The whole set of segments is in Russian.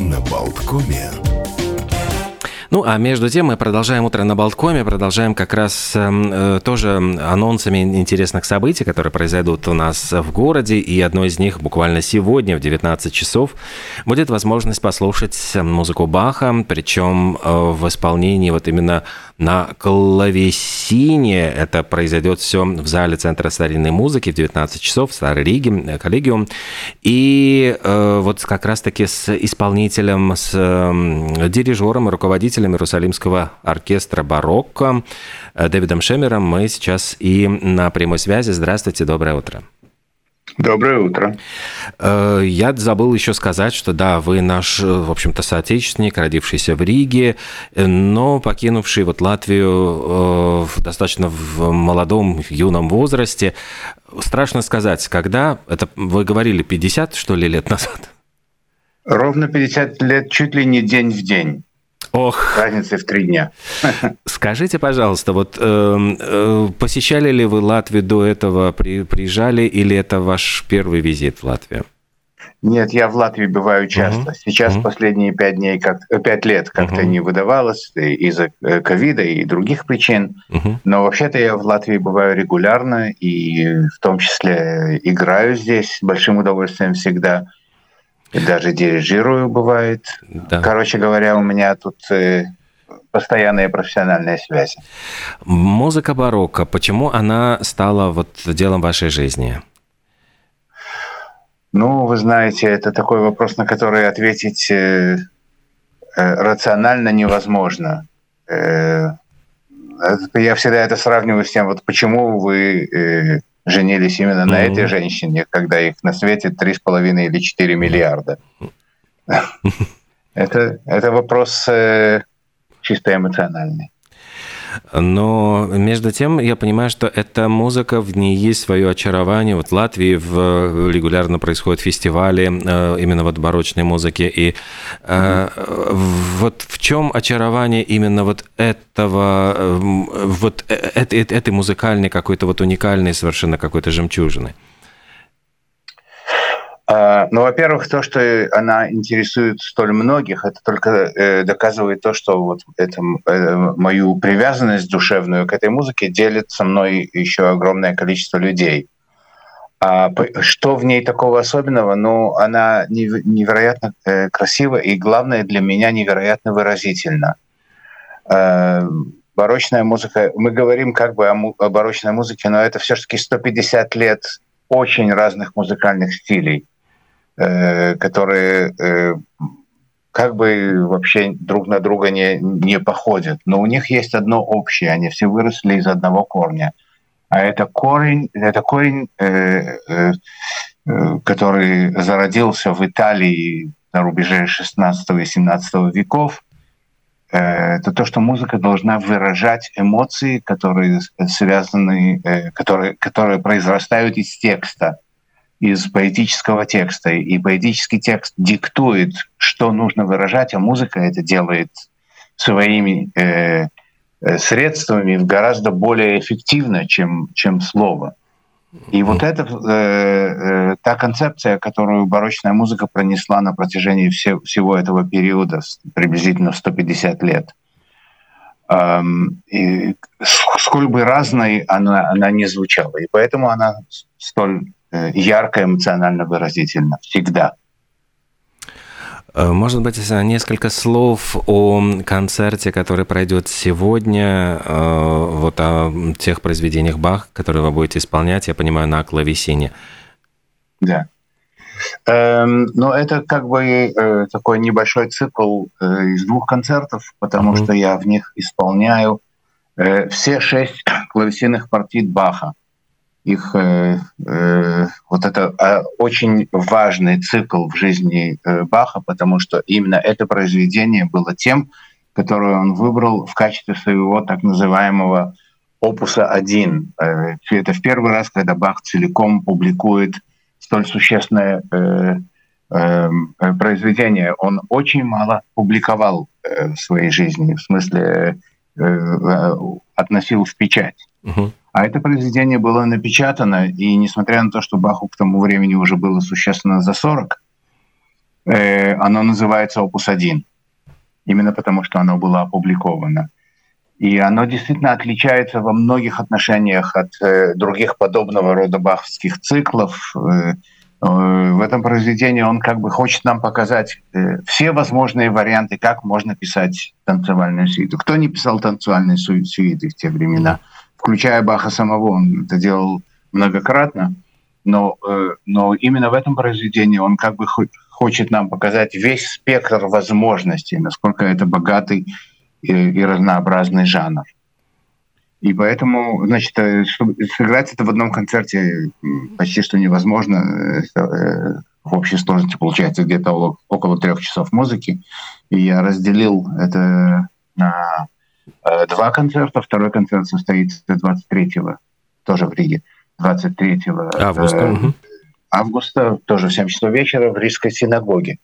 на Болткоме. Ну, а между тем мы продолжаем утро на Болткоме, продолжаем как раз эм, э, тоже анонсами интересных событий, которые произойдут у нас в городе, и одно из них буквально сегодня в 19 часов будет возможность послушать музыку Баха, причем э, в исполнении вот именно на клавесине. Это произойдет все в зале Центра старинной музыки в 19 часов в Старой Риге, э, коллегиум. И э, вот как раз-таки с исполнителем, с э, дирижером руководителем Иерусалимского оркестра «Барокко» э, Дэвидом Шемером мы сейчас и на прямой связи. Здравствуйте, доброе утро. Доброе утро. Э, я забыл еще сказать, что да, вы наш, в общем-то, соотечественник, родившийся в Риге, но покинувший вот Латвию э, в достаточно в молодом, юном возрасте. Страшно сказать, когда, это вы говорили 50, что ли, лет назад? Ровно 50 лет, чуть ли не день в день. Ох. Разница в три дня. Скажите, пожалуйста, вот э, э, посещали ли вы Латвию до этого, при, приезжали, или это ваш первый визит в Латвию? Нет, я в Латвии бываю часто. Uh-huh. Сейчас uh-huh. последние пять дней, как пять лет как-то uh-huh. не выдавалось из-за э, ковида и других причин. Uh-huh. Но вообще-то я в Латвии бываю регулярно и в том числе играю здесь с большим удовольствием всегда. И даже дирижирую бывает. Да. Короче говоря, у меня тут э, постоянные профессиональные связи. Музыка барокко, почему она стала вот делом вашей жизни? Ну, вы знаете, это такой вопрос, на который ответить э, э, рационально невозможно. Э, я всегда это сравниваю с тем, вот почему вы э, женились именно mm-hmm. на этой женщине, когда их на свете 3,5 или 4 миллиарда. Это, это вопрос э, чисто эмоциональный. Но между тем я понимаю, что эта музыка, в ней есть свое очарование. Вот в Латвии в, регулярно происходят фестивали э, именно вот барочной музыки. И э, вот в чем очарование именно вот этого, э, вот этой, этой музыкальной какой-то вот уникальной совершенно какой-то жемчужины? А, ну, во-первых, то, что она интересует столь многих, это только э, доказывает то, что вот это, э, мою привязанность душевную к этой музыке делит со мной еще огромное количество людей. А что в ней такого особенного? Ну, она невероятно э, красива и, главное, для меня невероятно выразительна. Барочная музыка, мы говорим как бы о, барочной музыке, но это все-таки 150 лет очень разных музыкальных стилей. Э, которые э, как бы вообще друг на друга не, не походят. Но у них есть одно общее, они все выросли из одного корня. А это корень, это корень, э, э, э который зародился в Италии на рубеже 16 и 17 веков. Э, это то, что музыка должна выражать эмоции, которые связаны, которые, которые произрастают из текста из поэтического текста. И поэтический текст диктует, что нужно выражать, а музыка это делает своими э, э, средствами гораздо более эффективно, чем, чем слово. И вот это э, э, та концепция, которую барочная музыка пронесла на протяжении все, всего этого периода, приблизительно 150 лет. Эм, и сколь бы разной она, она не звучала. И поэтому она столь ярко, эмоционально выразительно. Всегда. Э, может быть, несколько слов о концерте, который пройдет сегодня, э, вот о тех произведениях Бах, которые вы будете исполнять, я понимаю, на клавесине. Да. Эм, но это как бы э, такой небольшой цикл э, из двух концертов, потому mm-hmm. что я в них исполняю э, все шесть клавесинных партий Баха их э, э, вот это э, очень важный цикл в жизни э, Баха, потому что именно это произведение было тем, которое он выбрал в качестве своего так называемого опуса 1. Э, это в первый раз, когда Бах целиком публикует столь существенное э, э, произведение. Он очень мало публиковал э, в своей жизни, в смысле э, э, относил в печать. Uh-huh. А это произведение было напечатано, и несмотря на то, что Баху к тому времени уже было существенно за 40, Э, оно называется «Опус 1», именно потому что оно было опубликовано. И оно действительно отличается во многих отношениях от э, других подобного рода баховских циклов. Э, э, в этом произведении он как бы хочет нам показать э, все возможные варианты, как можно писать танцевальную сюиту. Кто не писал танцевальные сюиты в те времена, включая Баха самого, он это делал многократно. Но, э, но именно в этом произведении он как бы хочет нам показать весь спектр возможностей, насколько это богатый и, и разнообразный жанр. И поэтому, значит, э, сыграть это в одном концерте почти что невозможно. Э, в общей сложности получается где-то около трех часов музыки. И я разделил это на два концерта. Второй концерт состоится 23-го, тоже в Риге, 23 августа, августа тоже в 7 часов вечера в Рижской синагоге.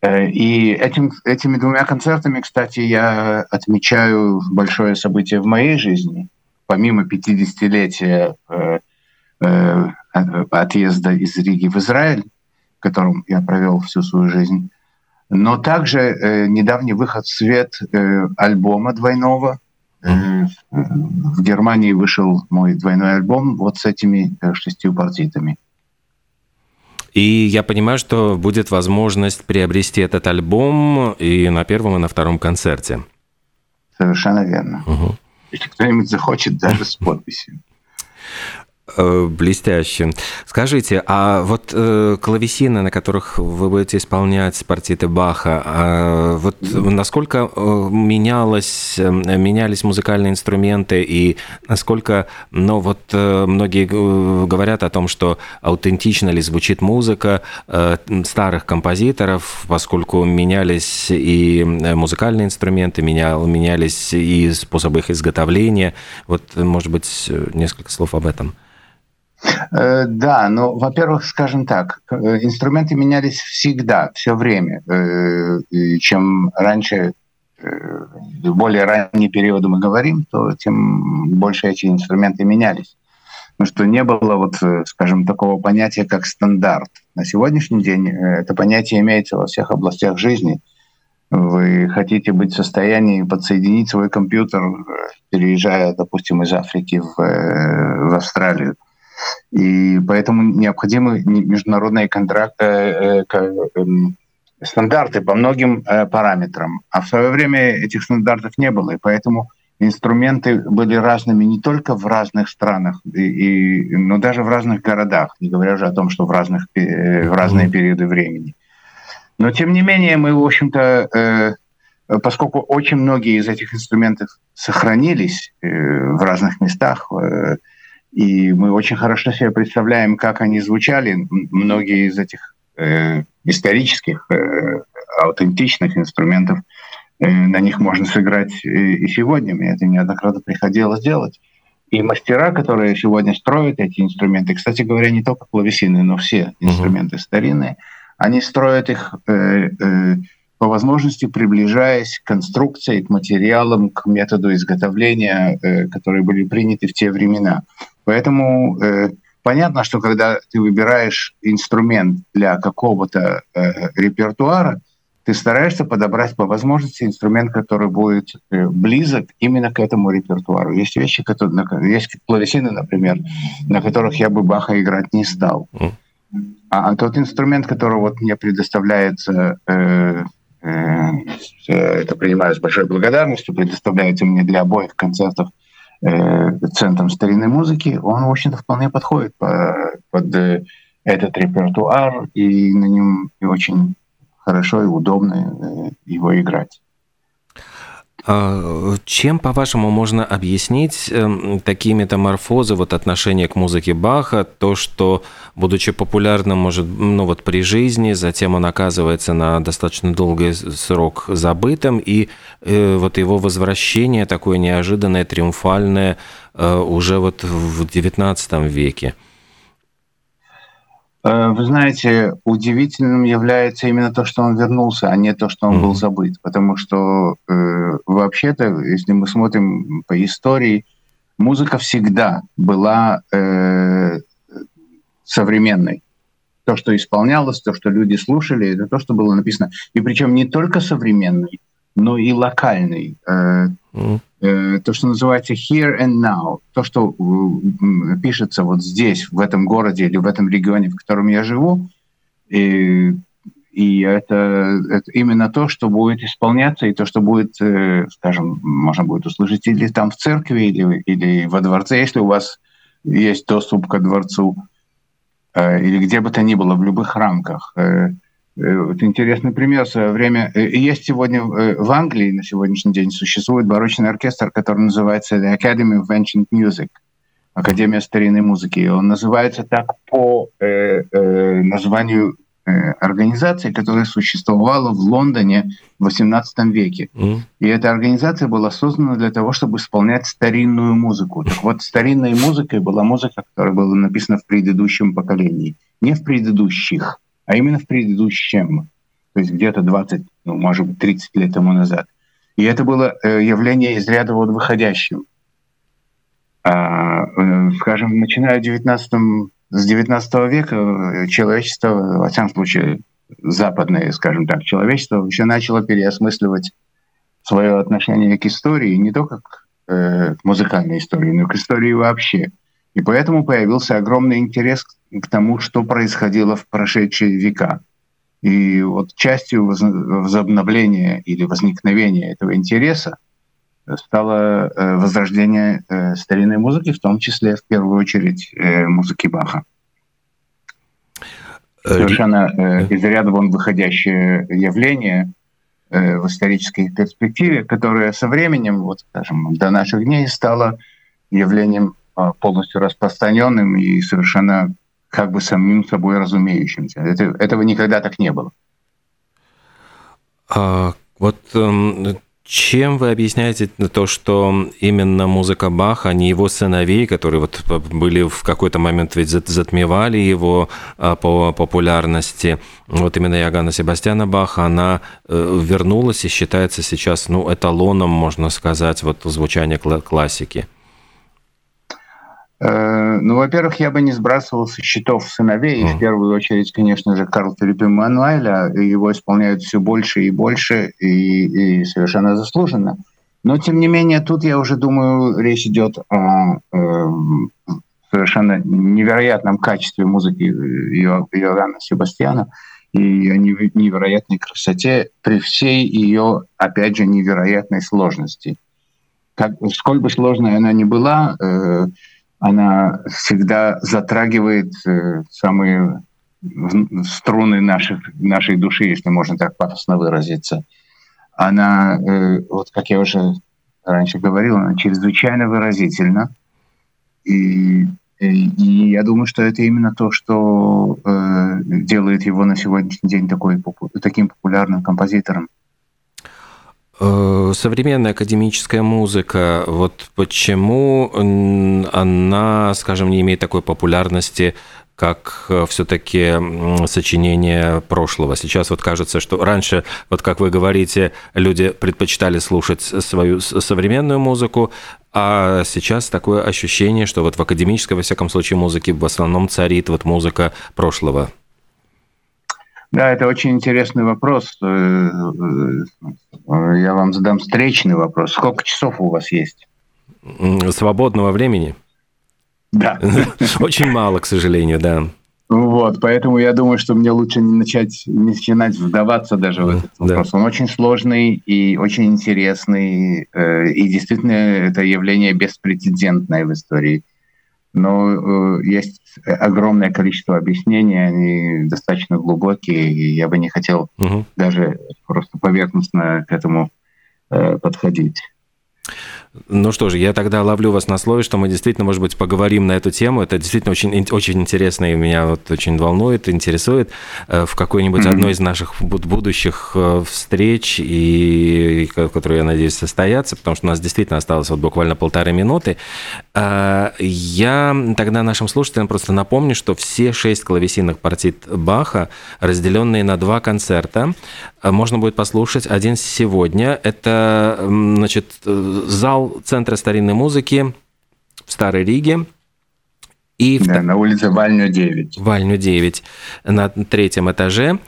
Э, и этим, этими двумя концертами, кстати, я отмечаю большое событие в моей жизни. Помимо 50-летия э, э, отъезда из Риги в Израиль, в котором я провел всю свою жизнь, но также э, недавний выход в свет э, альбома двойного. Э, в Германии вышел мой двойной альбом вот с этими э, шестью партитами. И я понимаю, что будет возможность приобрести этот альбом и на первом, и на втором концерте. Совершенно верно. Угу. Если кто-нибудь захочет, даже с подписью. Э, блестяще. Скажите, а вот э, клавесины, на которых вы будете исполнять партиты Баха, э, вот насколько э, менялось, э, менялись музыкальные инструменты и насколько, ну вот э, многие говорят о том, что аутентично ли звучит музыка э, старых композиторов, поскольку менялись и музыкальные инструменты, менял, менялись и способы их изготовления. Вот, может быть, несколько слов об этом. Э, да, ну, во-первых, скажем так, э, инструменты менялись всегда, все время. Э, чем раньше, в более ранние периоды мы говорим, то тем больше эти инструменты менялись. Потому что не было, вот, скажем, такого понятия, как стандарт. На сегодняшний день это понятие имеется во всех областях жизни. Вы хотите быть в состоянии подсоединить свой компьютер, переезжая, допустим, из Африки в, в Австралию – и поэтому необходимы международные контракты, э, эм, стандарты по многим э, параметрам. А в свое время этих стандартов не было, и поэтому инструменты были разными не только в разных странах, и, и, но даже в разных городах, не говоря уже о том, что в, разных, э, в разные периоды времени. Но тем не менее мы, в общем-то, поскольку очень многие из этих инструментов сохранились в разных местах, и мы очень хорошо себе представляем, как они звучали. Многие из этих э, исторических, э, аутентичных инструментов, э, на них можно сыграть и, и сегодня. Мне это неоднократно приходилось делать. И мастера, которые сегодня строят эти инструменты, кстати говоря, не только клавесины, но все инструменты uh-huh. старинные, они строят их э, э, по возможности приближаясь к конструкции, к материалам, к методу изготовления, э, которые были приняты в те времена. Поэтому э, понятно, что когда ты выбираешь инструмент для какого-то э, репертуара, ты стараешься подобрать по возможности инструмент, который будет э, близок именно к этому репертуару. Есть вещи, которые, есть клавесины, например, на которых я бы Баха играть не стал. А, а тот инструмент, который вот мне предоставляется, э, э, это принимаю с большой благодарностью, предоставляется мне для обоих концертов центром старинной музыки, он, в общем-то, вполне подходит под э, этот репертуар, и на нем очень хорошо и удобно э, его играть. А, чем, по-вашему, можно объяснить эм, такие метаморфозы, вот отношение к музыке Баха, то, что, будучи популярным, может, ну вот при жизни, затем он оказывается на достаточно долгий срок забытым, и э, вот его возвращение такое неожиданное, триумфальное э, уже вот в XIX веке? Э, вы знаете, удивительным является именно то, что он вернулся, а не то, что он был забыт. Потому что э, вообще-то, если мы смотрим по истории, музыка всегда была э, современной. то, что исполнялось, то, что люди слушали, это то, что было написано. И причем не только современный, но и локальный. Mm. То, что называется here and now, то, что пишется вот здесь, в этом городе или в этом регионе, в котором я живу, и, и это, это именно то, что будет исполняться, и то, что будет, скажем, можно будет услышать или там в церкви, или, или во дворце, если у вас есть доступ ко дворцу, или где бы то ни было, в любых рамках. Э, вот интересный пример. В свое время э, есть сегодня э, в Англии на сегодняшний день существует барочный оркестр, который называется The Academy of Ancient Music, Академия старинной музыки. Он называется так по э, э, названию э, организации, которая существовала в Лондоне в XVIII веке. Mm. И эта организация была создана для того, чтобы исполнять старинную музыку. Так вот, старинной музыкой была музыка, которая была написана в предыдущем поколении, не в предыдущих а именно в предыдущем, то есть где-то 20, ну, может быть, 30 лет тому назад. И это было э, явление из ряда вот выходящим. А, э, скажем, начиная 19, с 19 века э, человечество, во всяком случае, западное, скажем так, человечество еще начало переосмысливать свое отношение к истории, не только к э, музыкальной истории, но к истории вообще. И поэтому появился огромный интерес к тому, что происходило в прошедшие века. И вот частью возобновления или возникновения этого интереса стало э, возрождение э, старинной музыки, в том числе, в первую очередь, э, музыки Баха. Совершенно из ряда вон выходящее явление в исторической перспективе, которое со временем, вот скажем, до наших дней стало явлением полностью распространенным и совершенно как бы самим собой разумеющимся. Это, этого никогда так не было. А, вот э, чем вы объясняете то, что именно музыка Баха, а не его сыновей, которые вот были в какой-то момент ведь затмевали его а, по популярности, вот именно Иоганна Себастьяна Баха, она э, вернулась и считается сейчас ну, эталоном, можно сказать, вот звучания классики? Ну, во-первых, я бы не сбрасывал со счетов сыновей. Mm. В первую очередь, конечно же, Карл Филипп Мануэля. Его исполняют все больше и больше, и, и совершенно заслуженно. Но, тем не менее, тут, я уже думаю, речь идет о э, совершенно невероятном качестве музыки Иоганна Себастьяна и о невероятной красоте при всей ее, опять же, невероятной сложности. Как, сколь бы сложной она ни была, э, она всегда затрагивает э, самые струны наших, нашей души, если можно так пафосно выразиться. Она, э, вот как я уже раньше говорил, она чрезвычайно выразительна. И, и, и я думаю, что это именно то, что э, делает его на сегодняшний день такой, таким популярным композитором. Э, современная академическая музыка, вот почему она, скажем, не имеет такой популярности, как э, все-таки сочинение прошлого. Сейчас вот кажется, что раньше, вот как вы говорите, люди предпочитали слушать свою современную музыку, а сейчас такое ощущение, что вот в академической, во всяком случае, музыке в основном царит вот музыка прошлого. Да, это очень интересный вопрос. Э, э, я вам задам встречный вопрос. Сколько часов у вас есть? Свободного времени? Да. Очень мало, к сожалению, да. Вот, поэтому я думаю, что мне лучше не начать, не начинать вдаваться даже в этот вопрос. Да. Он очень сложный и очень интересный, э, и действительно это явление беспрецедентное в истории но э, есть огромное количество объяснений, они достаточно глубокие, и я бы не хотел угу. даже просто поверхностно к этому э, подходить. Ну что же, я тогда ловлю вас на слове, что мы действительно, может быть, поговорим на эту тему. Это действительно очень, очень интересно и меня вот очень волнует, интересует э, в какой-нибудь mm-hmm. одной из наших будущих э, встреч, и, которые, я надеюсь, состоятся, потому что у нас действительно осталось вот буквально полторы минуты. А, я тогда нашим слушателям просто напомню, что все шесть клавесинных партий Баха, разделенные на два концерта, э, можно будет послушать один сегодня. Это, значит, зал Центра старинной музыки в Старой Риге. И да, в... на улице Вальню 9. Вальню 9 на третьем этаже.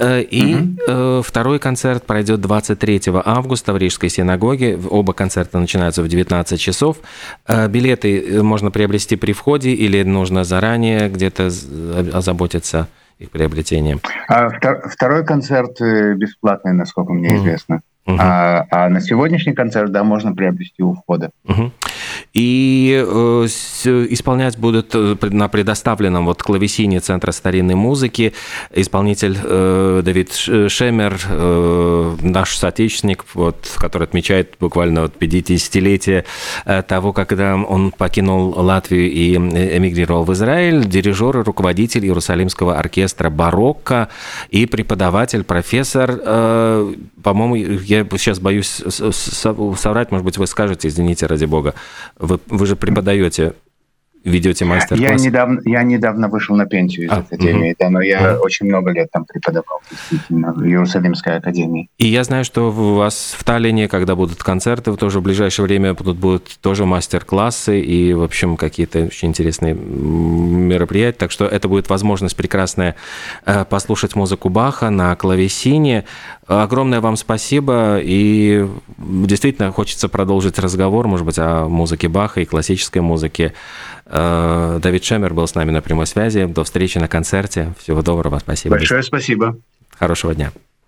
Э, и угу. второй концерт пройдет 23 августа в Рижской синагоге. Оба концерта начинаются в 19 часов. Э, билеты можно приобрести при входе или нужно заранее где-то озаботиться их приобретением? А второй концерт бесплатный, насколько мне угу. известно. Угу. А, а на сегодняшний концерт, да, можно приобрести у входа. Угу. И э, исполнять будут э, на предоставленном вот клавесине Центра старинной музыки исполнитель э, Давид Шемер, э, наш соотечественник, вот, который отмечает буквально вот 50-летие э, того, когда он покинул Латвию и эмигрировал в Израиль, дирижер и руководитель Иерусалимского оркестра «Барокко» и преподаватель, профессор, э, по-моему, я сейчас боюсь соврать, может быть, вы скажете, извините, ради бога, вы, вы же преподаете ведете мастер-класс? Я недавно, я недавно вышел на пенсию из а, академии, угу. да, но я угу. очень много лет там преподавал, действительно, в Иерусалимской академии. И я знаю, что у вас в Таллине, когда будут концерты, тоже в ближайшее время будут, будут тоже мастер-классы и, в общем, какие-то очень интересные мероприятия, так что это будет возможность прекрасная э, послушать музыку Баха на клавесине. Огромное вам спасибо, и действительно хочется продолжить разговор, может быть, о музыке Баха и классической музыке. Э, Давид Шемер был с нами на прямой связи. До встречи на концерте. Всего доброго, спасибо. Большое спасибо. Хорошего дня.